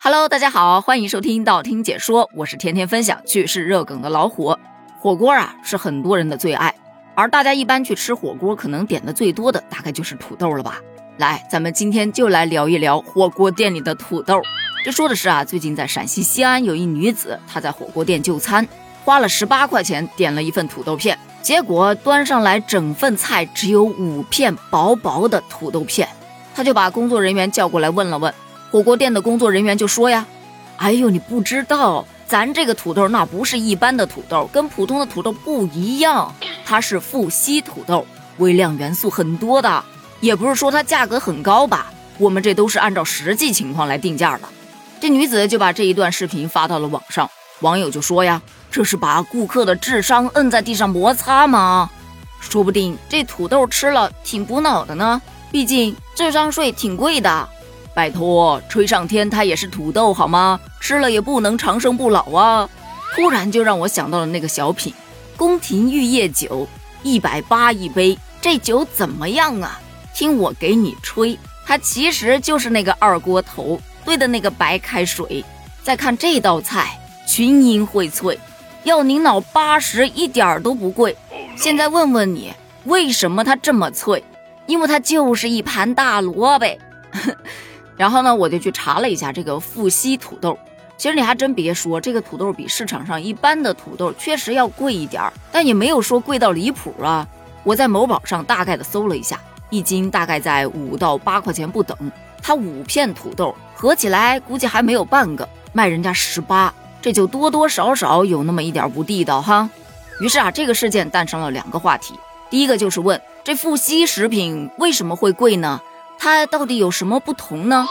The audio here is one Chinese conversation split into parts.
Hello，大家好，欢迎收听道听解说，我是天天分享趣事热梗的老虎。火锅啊，是很多人的最爱，而大家一般去吃火锅，可能点的最多的大概就是土豆了吧？来，咱们今天就来聊一聊火锅店里的土豆。这说的是啊，最近在陕西西安有一女子，她在火锅店就餐，花了十八块钱点了一份土豆片，结果端上来整份菜只有五片薄薄的土豆片，她就把工作人员叫过来问了问。火锅店的工作人员就说呀：“哎呦，你不知道，咱这个土豆那不是一般的土豆，跟普通的土豆不一样，它是富硒土豆，微量元素很多的。也不是说它价格很高吧，我们这都是按照实际情况来定价的。”这女子就把这一段视频发到了网上，网友就说呀：“这是把顾客的智商摁在地上摩擦吗？说不定这土豆吃了挺补脑的呢，毕竟智商税挺贵的。”拜托，吹上天它也是土豆好吗？吃了也不能长生不老啊！突然就让我想到了那个小品《宫廷玉液酒》，一百八一杯，这酒怎么样啊？听我给你吹，它其实就是那个二锅头兑的那个白开水。再看这道菜，群英荟萃，要您脑八十一点儿都不贵。现在问问你，为什么它这么脆？因为它就是一盘大萝卜。然后呢，我就去查了一下这个富硒土豆。其实你还真别说，这个土豆比市场上一般的土豆确实要贵一点儿，但也没有说贵到离谱啊。我在某宝上大概的搜了一下，一斤大概在五到八块钱不等。它五片土豆合起来估计还没有半个，卖人家十八，这就多多少少有那么一点不地道哈。于是啊，这个事件诞生了两个话题。第一个就是问，这富硒食品为什么会贵呢？它到底有什么不同呢？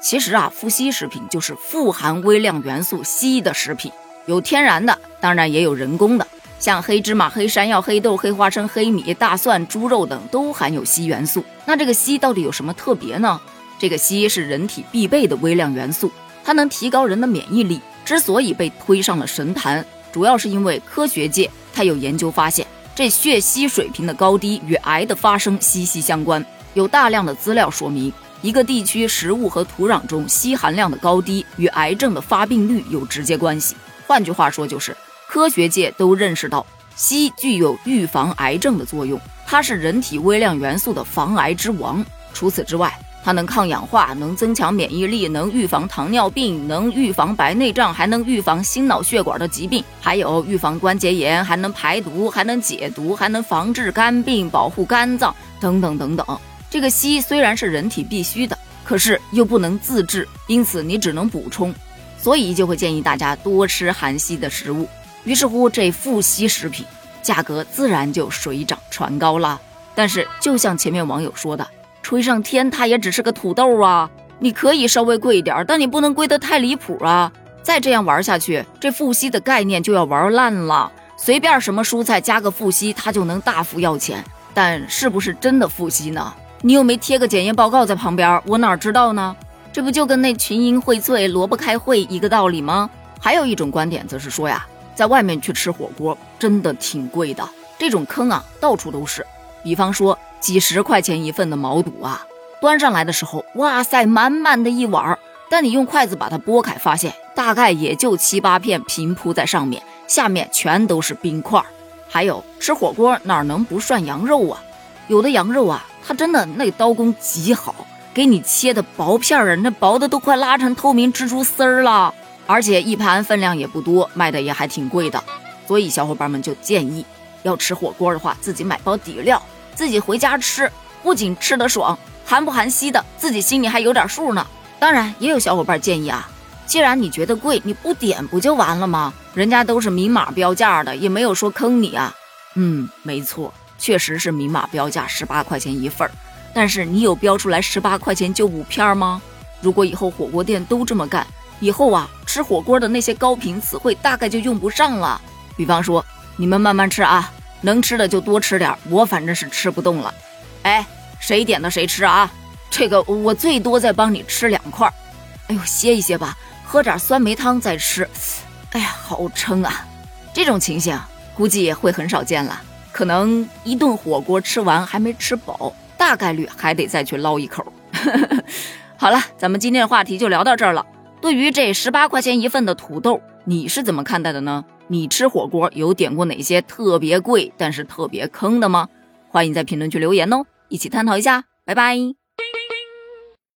其实啊，富硒食品就是富含微量元素硒的食品，有天然的，当然也有人工的，像黑芝麻、黑山药、黑豆、黑花生、黑米、大蒜、猪肉等都含有硒元素。那这个硒到底有什么特别呢？这个硒是人体必备的微量元素，它能提高人的免疫力。之所以被推上了神坛，主要是因为科学界它有研究发现，这血硒水平的高低与癌的发生息息相关。有大量的资料说明，一个地区食物和土壤中硒含量的高低与癌症的发病率有直接关系。换句话说，就是科学界都认识到，硒具有预防癌症的作用，它是人体微量元素的防癌之王。除此之外，它能抗氧化，能增强免疫力，能预防糖尿病，能预防白内障，还能预防心脑血管的疾病，还有预防关节炎，还能排毒，还能解毒，还能防治肝病，保护肝脏，等等等等。这个硒虽然是人体必需的，可是又不能自制，因此你只能补充，所以就会建议大家多吃含硒的食物。于是乎，这富硒食品价格自然就水涨船高了。但是，就像前面网友说的，吹上天它也只是个土豆啊，你可以稍微贵一点，但你不能贵得太离谱啊！再这样玩下去，这富硒的概念就要玩烂了。随便什么蔬菜加个富硒，它就能大幅要钱，但是不是真的富硒呢？你又没贴个检验报告在旁边，我哪知道呢？这不就跟那群英荟萃、萝卜开会一个道理吗？还有一种观点则是说呀，在外面去吃火锅真的挺贵的，这种坑啊到处都是。比方说几十块钱一份的毛肚啊，端上来的时候，哇塞，满满的一碗，但你用筷子把它剥开，发现大概也就七八片平铺在上面，下面全都是冰块。还有吃火锅哪能不涮羊肉啊？有的羊肉啊。他真的那刀工极好，给你切的薄片儿啊，那薄的都快拉成透明蜘蛛丝儿了。而且一盘分量也不多，卖的也还挺贵的。所以小伙伴们就建议，要吃火锅的话，自己买包底料，自己回家吃，不仅吃得爽，含不含硒的自己心里还有点数呢。当然，也有小伙伴建议啊，既然你觉得贵，你不点不就完了吗？人家都是明码标价的，也没有说坑你啊。嗯，没错。确实是明码标价十八块钱一份儿，但是你有标出来十八块钱就五片吗？如果以后火锅店都这么干，以后啊吃火锅的那些高频词汇大概就用不上了。比方说，你们慢慢吃啊，能吃的就多吃点，我反正是吃不动了。哎，谁点的谁吃啊？这个我最多再帮你吃两块。哎呦，歇一歇吧，喝点酸梅汤再吃。哎呀，好撑啊！这种情形估计也会很少见了。可能一顿火锅吃完还没吃饱，大概率还得再去捞一口。好了，咱们今天的话题就聊到这儿了。对于这十八块钱一份的土豆，你是怎么看待的呢？你吃火锅有点过哪些特别贵但是特别坑的吗？欢迎在评论区留言哦，一起探讨一下。拜拜。